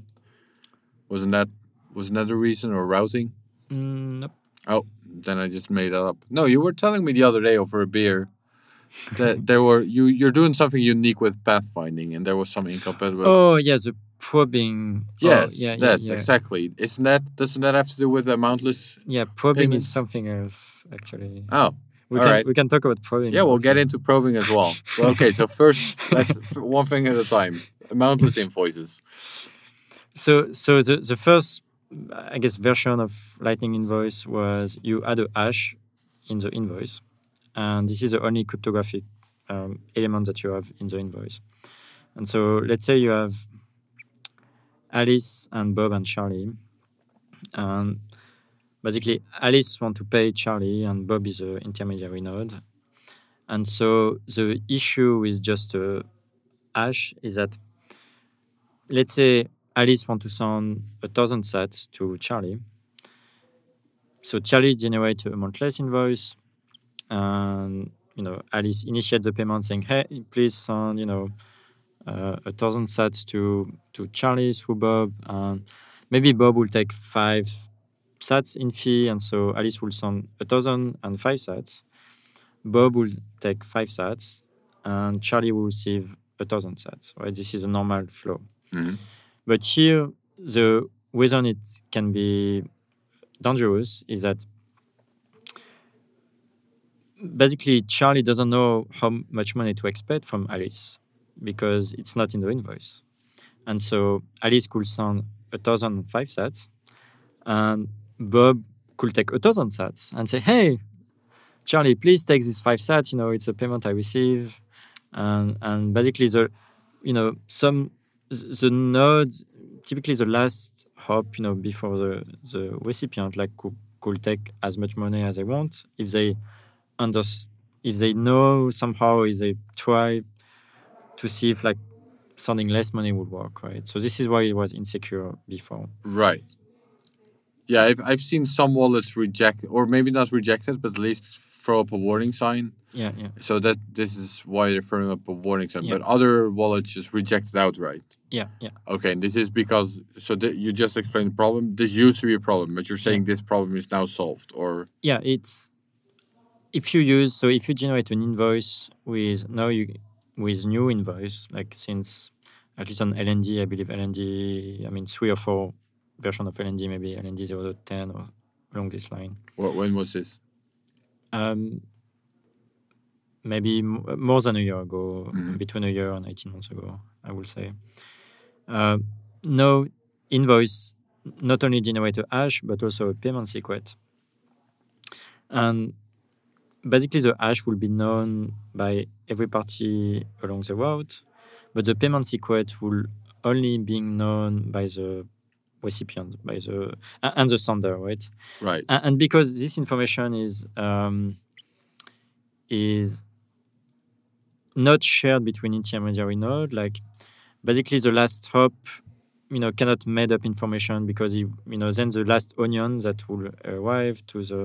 Wasn't that that the reason or routing? Mm, nope. Oh, then I just made that up. No, you were telling me the other day over a beer (laughs) that there were you you're doing something unique with pathfinding, and there was some incompatibility. Oh yeah, the probing. oh, yes, yeah, yeah, yes, yeah. exactly. Isn't that doesn't that have to do with the amountless? Yeah, probing Payment. is something else actually. Oh, We all can right. we can talk about probing. yeah, we'll get into probing as well. (laughs) well okay, so first let's (laughs) one thing at a time. Amountless invoices. So so the, the first I guess version of Lightning invoice was you add a hash in the invoice, and this is the only cryptographic um, element that you have in the invoice. And so let's say you have Alice and Bob and Charlie, and basically Alice want to pay Charlie, and Bob is the intermediary node. And so the issue with just a hash is that let's say Alice want to send a thousand sats to Charlie. So Charlie generates a amountless invoice, and you know Alice initiate the payment saying, "Hey, please send you know uh, a thousand sats to to Charlie through Bob, and maybe Bob will take five sats in fee, and so Alice will send a thousand and five sats. Bob will take five sats, and Charlie will receive a thousand sats. Right, this is a normal flow. Mhm. But here, the reason it can be dangerous is that basically Charlie doesn't know how much money to expect from Alice because it's not in the invoice. And so Alice could send a thousand and five sats, and Bob could take a thousand sats and say, "Hey, Charlie, please take this five sats. You know, it's a payment I receive." And and basically the, you know, some the node typically the last hop, you know, before the the recipient like could, could take as much money as they want if they under if they know somehow if they try to see if like sending less money would work, right? So this is why it was insecure before. Right. Yeah, I've I've seen some wallets reject, or maybe not rejected, but at least throw up a warning sign Yeah, yeah, So that this is why they're throwing up a warning sign. Yeah. But other wallets just reject it outright. yeah, yeah. Okay, and this is because so th- you just explained the problem. This used to be a problem, but you're saying this problem is now solved, or yeah it's if you use so if you generate an invoice with now you with new invoice like since at least on lnd i believe lnd i mean three or four version of lnd maybe lnd 0.10 or along this line wh- when was this? um maybe m- more than a year ago Mhm. between a year and 18 months ago i will say uh, no invoice not only generate a hash but also a payment secret and basically the hash will be known by every party along the route but the payment secret will only be known by the recipient by the and the sender right Right. And because this information is um, is not shared between intermediary node like basically the last hop you know cannot made up information because he, you know then the last onion that will arrive to the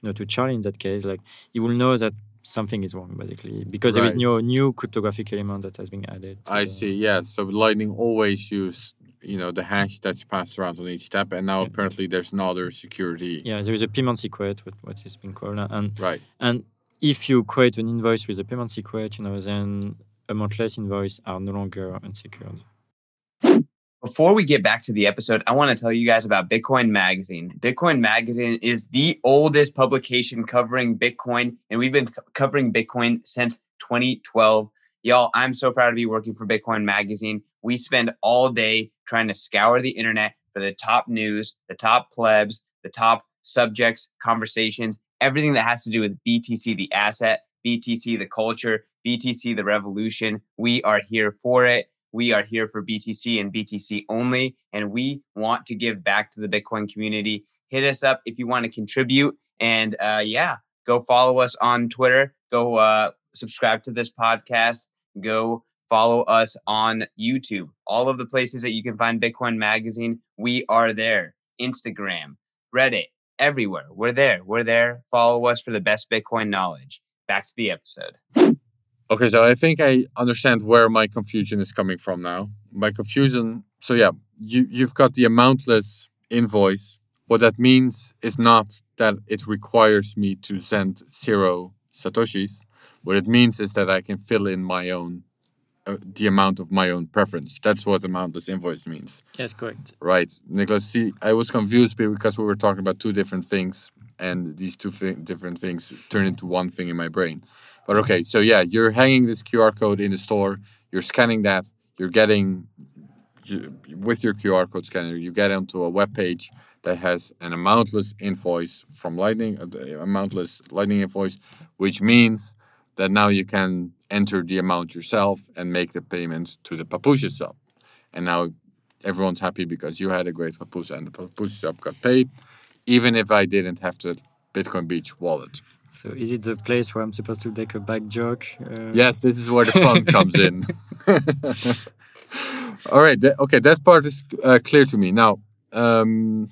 you know to charlie in that case like he will know that something is wrong basically because there is no new cryptographic element that has been added I the- see. Yeah. So Lightning always used you know the hash that's passed around on each step, and now Yeah. apparently there's another security. yeah there is a payment secret what, what is being called and Right. And if you create an invoice with a payment secret, you know, then a amountless invoice are no longer unsecured. Before we get back to the episode, I want to tell you guys about Bitcoin Magazine. Bitcoin Magazine is the oldest publication covering Bitcoin, and we've been co- covering Bitcoin since 2012. Y'all, I'm so proud to be working for Bitcoin Magazine. We spend all day trying to scour the internet for the top news, the top plebs, the top subjects, conversations, everything that has to do with BTC, the asset, BTC, the culture, BTC, the revolution. We are here for it. We are here for BTC and BTC only, and we want to give back to the Bitcoin community. Hit us up if you want to contribute. And uh, yeah, go follow us on Twitter. Go uh, subscribe to this podcast. Go follow us on YouTube. All of the places that you can find Bitcoin Magazine, we are there. Instagram, Reddit, everywhere. We're there. We're there. Follow us for the best Bitcoin knowledge. Back to the episode. Okay, so I think I understand where my confusion is coming from now. My confusion. So yeah, you you've got the amountless invoice. What that means is not that it requires me to send zero satoshis. What it means is that I can fill in my own uh, the amount of my own preference. That's what amountless invoice means. Yes, correct. Right, Nicholas. See, I was confused because we were talking about two different things, and these two thi- different things turn into one thing in my brain. But okay, so yeah, you're hanging this QR code in the store. You're scanning that. You're getting you- with your QR code scanner. You get onto a web page that has an amountless invoice from Lightning, uh, the amountless Lightning invoice, which means that now you can enter the amount yourself and make the payments to the Papoose sub. And now everyone's happy because you had a great pupusa and the Papoose sub got paid, even if I didn't have the Bitcoin Beach wallet. So is it the place where I'm supposed to make a back joke? Uh, Yes, this is where the fun (laughs) comes in. (laughs) All right. tha- okay, that part is uh, clear to me. Now, um,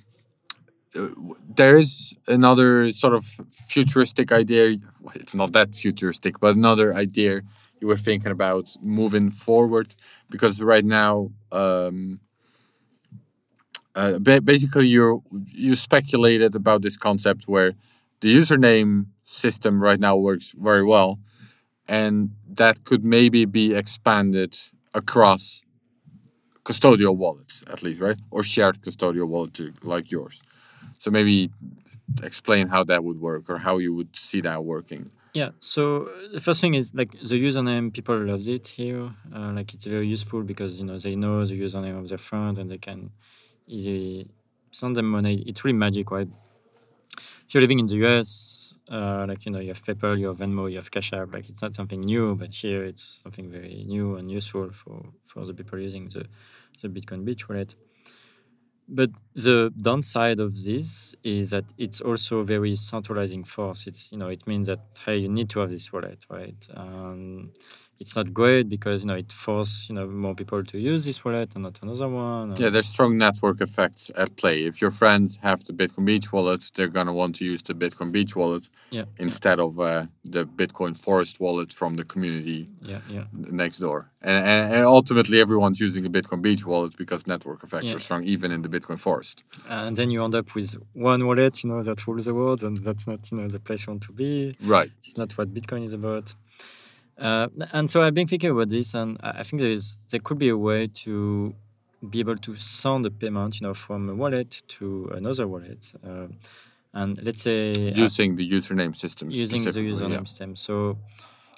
there is another sort of futuristic idea. It's not that futuristic, but another idea you were thinking about moving forward because right now, um, uh, basically, you you speculated about this concept where the username system right now works very well and that could maybe be expanded across custodial wallets at least right or shared custodial wallet too, like yours so maybe explain how that would work or how you would see that working Yeah. So the first thing is like the username. People loves it here. Uh, like it's very useful because you know they know the username of their friend and they can easily send them money. It's really magic, right? If you're living in the US, uh, like you know, you have PayPal, you have Venmo, you have Cash App. Like it's not something new, but here it's something very new and useful for for the people using the the Bitcoin Beach wallet. But the downside of this is that it's also a very centralizing force. It's you know it means that hey you need to have this wallet, right? Um, it's not great because you know it forces you know more people to use this wallet and not another one. Yeah, there's strong network effects at play. If your friends have the Bitcoin Beach wallet, they're gonna want to use the Bitcoin Beach wallet yeah, instead of uh, the Bitcoin Forest wallet from the community yeah, yeah. next door. And, and, and ultimately, everyone's using the Bitcoin Beach wallet because network effects Yeah. are strong even in the Bitcoin Forest. And then you end up with one wallet, you know, that rules the world, and that's not you know the place you want to be. Right. It's not what Bitcoin is about. Uh, and so I've been thinking about this, and I think there is there could be a way to be able to send a payment, you know, from a wallet to another wallet. Uh, and let's say uh, Using the username system. using the username yeah. system. So,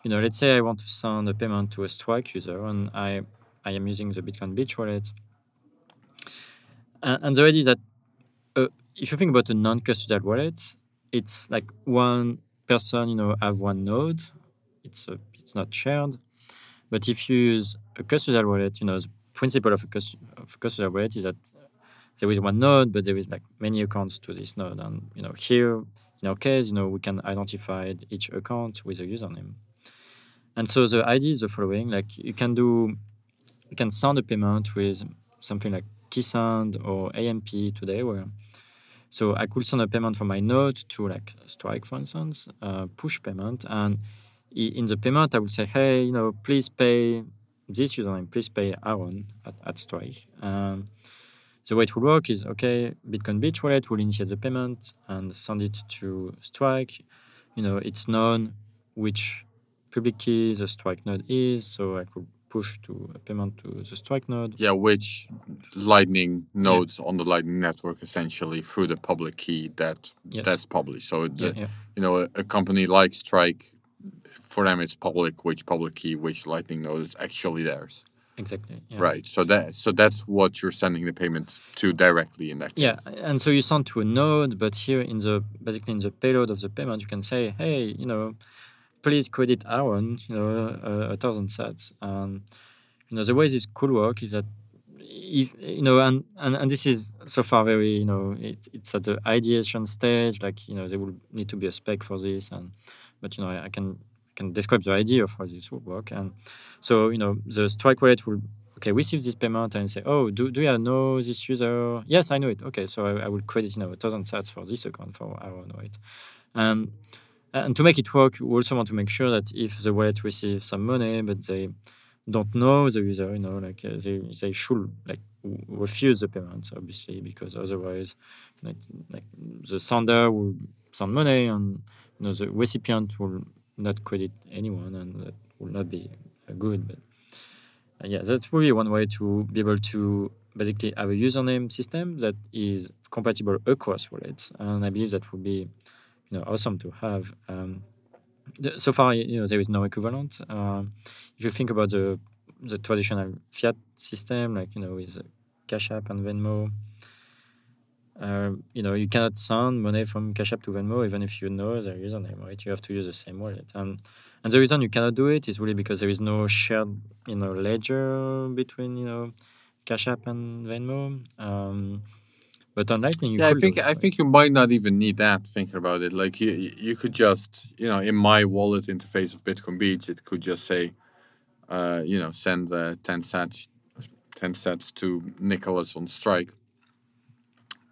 you know, let's say I want to send a payment to a Strike user, and I I am using the Bitcoin Beach wallet. And, and the idea is that uh, if you think about a non-custodial wallet, it's like one person, you know, have one node. It's a, it's not shared. But if you use a custodial wallet, you know, the principle of a, cust- of a custodial wallet is that there is one node, but there is like many accounts to this node. And you know, here in our case, you know, we can identify each account with a username. And so the idea is the following: like you can do, you can send a payment with something like Keysend or AMP today, where so I could send a payment from my node to like Strike, for instance, uh, push payment, and in the payment I would say, hey, you know, please pay this username, please pay Aaron at, at Strike. Um, the way it will work is okay, Bitcoin Beach wallet will initiate the payment and send it to Strike. You know, it's known which public key the Strike node is, so I could push to a payment to the Strike node. Yeah, which Lightning nodes on the Lightning network essentially through the public key that Yes. that's published. So the, Yeah, yeah. you know, a, a company like Strike, for them it's public which public key, which Lightning node is actually theirs. Exactly. Yeah. Right. So that so that's what you're sending the payment to directly in that case. Yeah, and so you send to a node, but here in the basically in the payload of the payment, you can say, hey, you know, please credit Aaron, you know, a, a thousand sats. And you know, the way this could work is that if you know, and and, and this is so far very, you know, it, it's at the ideation stage. Like you know, there will need to be a spec for this, and but you know, I, I can can describe the idea of how this work. And so you know, the Strike wallet will okay receive this payment and say, oh, do do you know this user? Yes, I know it. Okay, so I, I will credit you know a thousand sats for this account for Aaron, right? Um, and and to make it work, you also want to make sure that if the wallet receives some money, but they don't know the user, you know, like uh, they, they should like refuse the payment, obviously, because otherwise, like, like the sender will send money and you know the recipient will not credit anyone, and that will not be uh, good. But uh, yeah, that's really one way to be able to basically have a username system that is compatible across wallets, and I believe that would be you know awesome to have. Um, the- so far, you know, there is no equivalent. Um, if you think about the the traditional fiat system, like you know, with Cash App and Venmo, uh, you know, you cannot send money from Cash App to Venmo even if you know their username, right? You have to use the same wallet. Um, and the reason you cannot do it is really because there is no shared, you know, ledger between you know Cash App and Venmo. Um, but on Lightning, you yeah, I think it, I right? think you might not even need that. Thinking about it, like you you could just you know in my wallet interface of Bitcoin Beach, it could just say, uh, you know, send uh, ten sats, ten sats to Nicholas on Strike,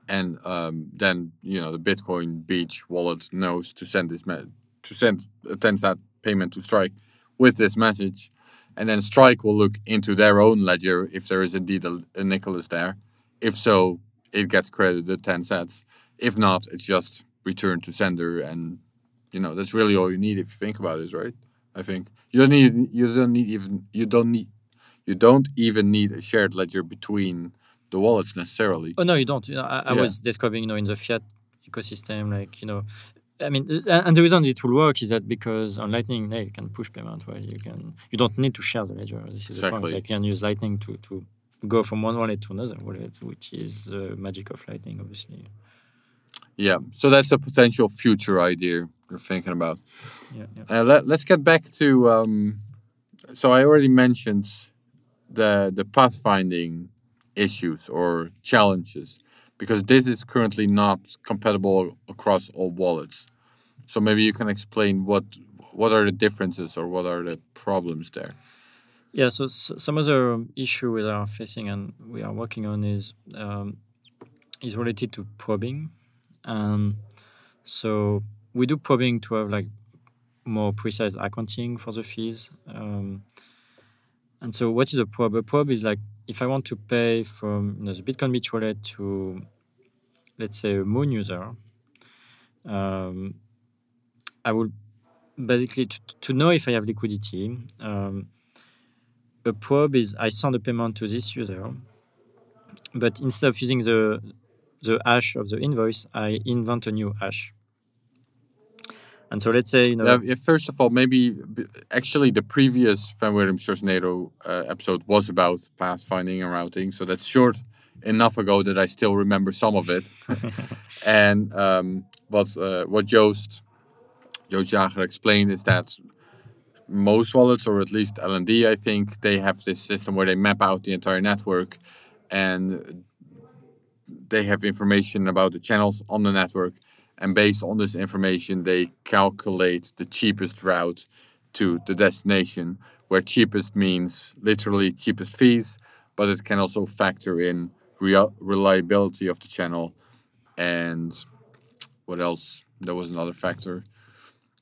and um, then you know the Bitcoin Beach wallet knows to send this me- to send a ten sat payment to Strike with this message, and then Strike will look into their own ledger if there is indeed a, a Nicholas there. If so, it gets credited 10 sats. If not, it's just returned to sender and you know, that's really all you need if you think about it, right? I think. You don't need you don't need even you don't need you don't even need a shared ledger between the wallets necessarily. Oh no, you don't. You know, I, I Yeah. was describing, you know, in the fiat ecosystem, like you know, I mean, and the reason it will work is that because on Lightning, yeah, you can push payment, right? You can, you don't need to share the ledger. This is the Exactly. point. Like, you can use Lightning to to go from one wallet to another wallet, which is the magic of Lightning, obviously. Yeah. So that's a potential future idea you're thinking about. Yeah, yeah. Uh, let, let's get back to um, so I already mentioned the the pathfinding issues or challenges because this is currently not compatible across all wallets. So maybe you can explain what what are the differences or what are the problems there. Yeah, so, some other issue we are facing and we are working on is um, is related to probing. Um, so we do probing to have like more precise accounting for the fees. Um, and so what is a probe? A probe is like if I want to pay from you know, the Bitcoin Beach wallet to let's say a Muun user, um, I will basically to, to know if I have liquidity. Um, a probe is I send a payment to this user, but instead of using the the hash of the invoice, I invent a new hash. And so let's say you know. Yeah, first of all, maybe actually the previous Van Wirdum Sjorsnado uh, episode was about pathfinding and routing, so that's short enough ago that I still remember some of it. (laughs) and um, what uh, what Joost Joost Jager explained is that most wallets, or at least LND, I think, they have this system where they map out the entire network and they have information about the channels on the network. And based on this information, they calculate the cheapest route to the destination, where cheapest means literally cheapest fees, but it can also factor in real reliability of the channel and what else? There was another factor.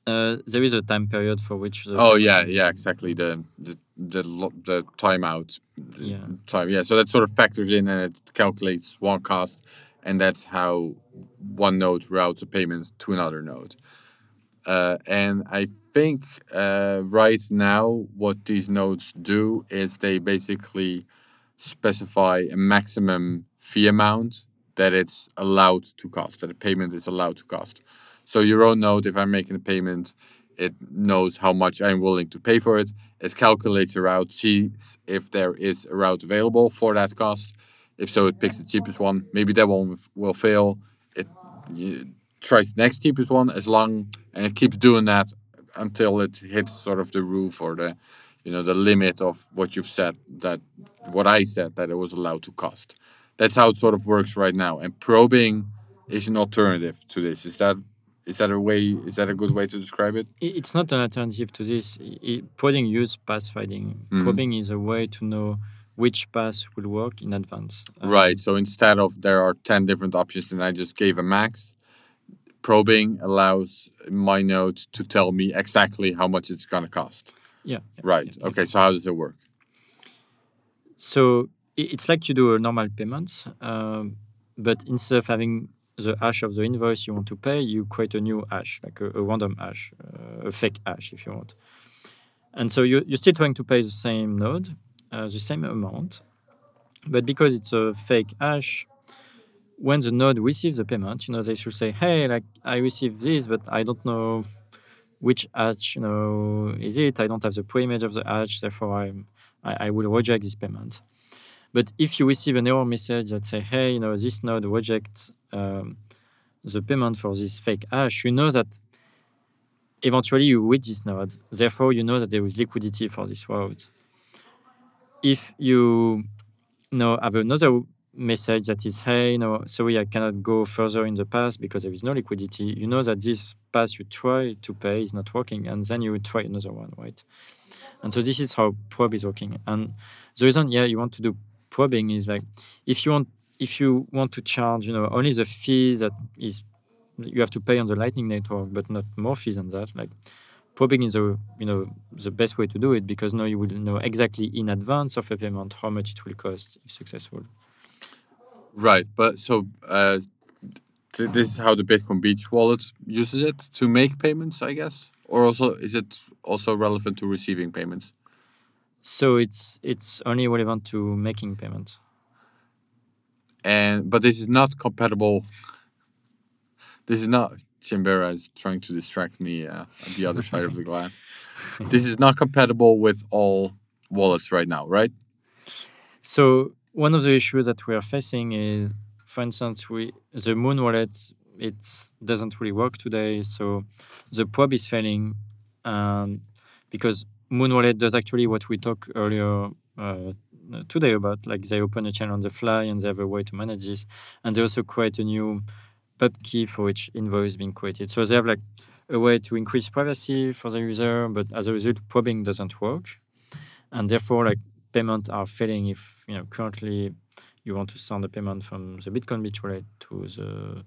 Uh, there is a time period for which. The Oh yeah, yeah, exactly. The the the, the timeout Yeah. time. Yeah, so that sort of factors in and it calculates one cost, and that's how one node routes a payment to another node. Uh, and I think uh, right now what these nodes do is they basically specify a maximum fee amount that it's allowed to cost, that a payment is allowed to cost. So your own node, if I'm making a payment, it knows how much I'm willing to pay for it. It calculates a route, sees if there is a route available for that cost. If so, it picks the cheapest one. Maybe that one will fail. It tries the next cheapest one as long, and it keeps doing that until it hits sort of the roof or the, you know, the limit of what you've said that what I said that it was allowed to cost. That's how it sort of works right now. And probing is an alternative to this. Is that is that a way? Is that a good way to describe it? It's not an alternative to this. I- I- Probing use pathfinding. Mhm. Probing is a way to know which path will work in advance. Um, Right. So instead of there are 10 different options and I just gave a max, probing allows my node to tell me exactly how much it's going to cost. Yeah. yeah, Right. yeah, Okay. So how does it work? So it's like you do a normal payment, um, but instead of having the hash of the invoice you want to pay, you create a new hash, like a, a random hash, uh, a fake hash if you want. And so you, you're still trying to pay the same node, uh, the same amount, but because it's a fake hash, when the node receives the payment, you know, they should say, hey, like I received this, but I don't know which hash, you know, is it? I don't have the pre-image of the hash, therefore I'm, I, I will reject this payment. But if you receive an error message that say, hey, you know, this node rejects um, the payment for this fake hash, you know that eventually you reach this node. Therefore, you know that there is liquidity for this route. If you, know, have another message that is, hey, you know, sorry, I cannot go further in the past because there is no liquidity, you know that this path you try to pay is not working, and then you try another one, right? And so this is how probe is working. And the reason, yeah, you want to do probing is like if you want if you want to charge, you know, only the fees that is you have to pay on the Lightning Network, but not more fees than that. Like probing is a you know the best way to do it because now you will know exactly in advance of a payment how much it will cost if successful. Right. But so uh, th- this is how the Bitcoin Beach wallet uses it to make payments, I guess? Or also, is it also relevant to receiving payments? So it's it's only relevant to making payments. and but this is not compatible. This is not. Chimbera is trying to distract me uh, at the other side of the (laughs) glass. This is not compatible with all wallets right now, right? So one of the issues that we are facing is, for instance, we the Muun wallet it doesn't really work today. So the probe is failing, um, because Muun wallet does actually what we talked earlier uh, today about like they open a channel on the fly and they have a way to manage this, and they also create a new pub key for each invoice being created. So they have like a way to increase privacy for the user, but as a result, probing doesn't work, and therefore like payments are failing if you know currently you want to send a payment from the Bitcoin Beach wallet to the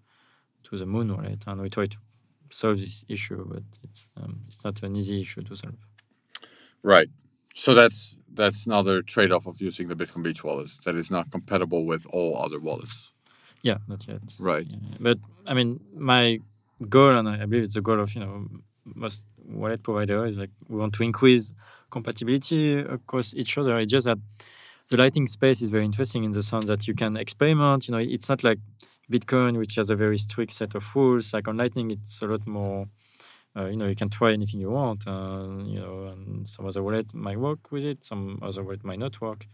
to the Muun wallet, and we try to solve this issue, but it's um, it's not an easy issue to solve. Right. So that's that's another trade-off of using the Bitcoin Beach wallet that is not compatible with all other wallets. Yeah, not yet. Right. Yeah, But I mean, my goal, and I believe it's the goal of you know most wallet provider is like we want to increase compatibility across each other. It's just that the Lightning space is very interesting in the sense that you can experiment. You know, it's not like Bitcoin, which has a very strict set of rules. Like on Lightning, it's a lot more. Uh, you know, you can try anything you want. Uh, you know, and some other wallet might work with it, some other wallet might not work,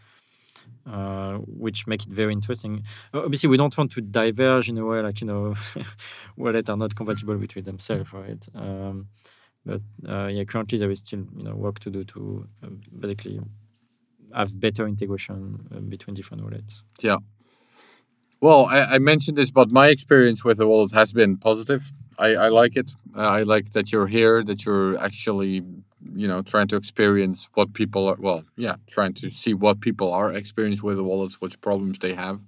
uh, which make it very interesting. Uh, Obviously, we don't want to diverge in a way like you know, (laughs) wallets are not compatible between themselves, right? Um, but uh, yeah, currently there is still you know work to do to um, basically have better integration uh, between different wallets. Yeah. Well, I, I mentioned this, but my experience with the wallet has been positive. I, I like it. I like that you're here, that you're actually, you know, trying to experience what people are. Well, yeah, trying to see what people are experiencing with the wallet, what problems they have.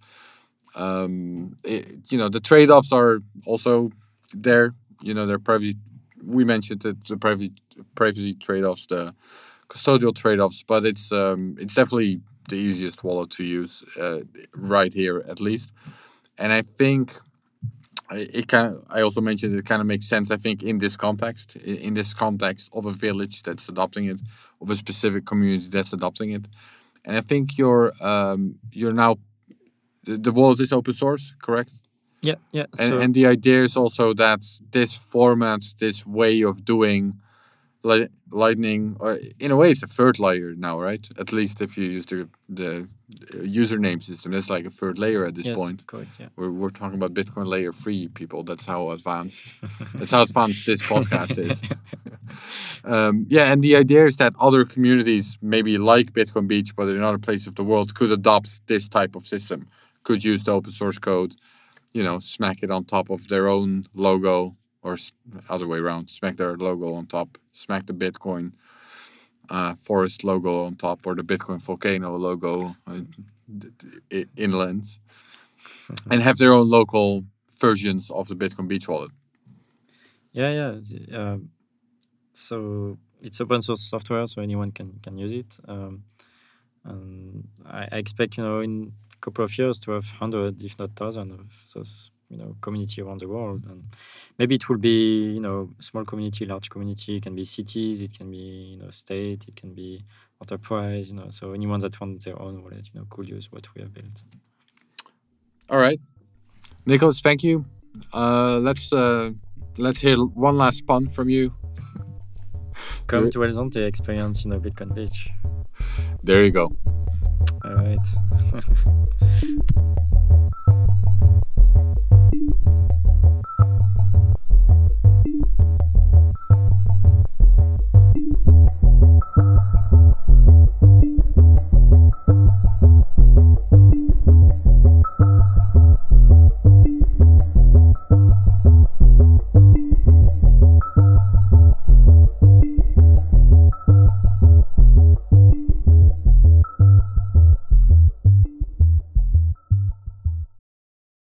Um, it, you know, the trade-offs are also there. You know, they're privacy. We mentioned that the privacy privacy trade-offs, the custodial trade-offs, but it's um, it's definitely the easiest wallet to use uh, right here at least and i think it kind of i also mentioned it kind of makes sense i think in this context in this context of a village that's adopting it of a specific community that's adopting it and i think you're um, you're now the, the wallet is open source correct Yeah, yeah. and, so and the idea is also that this format this way of doing li- lightning or in a way it's a third layer now right at least if you use the the uh, username system that's like a third layer at this yes, point correct. Yeah. we're, we're talking about bitcoin layer 3 people that's how advanced that's how advanced this podcast is (laughs) um, yeah and the idea is that other communities maybe like bitcoin beach but in other places of the world could adopt this type of system could use the open source code you know smack it on top of their own logo or other way around smack their logo on top smack the bitcoin uh, forest logo on top or the bitcoin volcano logo uh, d- d- i- inland (laughs) and have their own local versions of the bitcoin beach wallet Yeah, yeah. um, so it's open source software, so anyone can can use it. Um, and I, I expect you know in a couple of years to have hundred, if not thousand, of those you know community around the world. And maybe it will be you know small community, large community. It can be cities, it can be you know state, it can be enterprise. You know, so anyone that wants their own wallet, you know, could use what we have built. All right, Nicholas, thank you. Uh, let's uh, let's hear one last pun from you. (laughs) Come to El Zonte, experience you know Bitcoin Beach. There you go. All right. (laughs)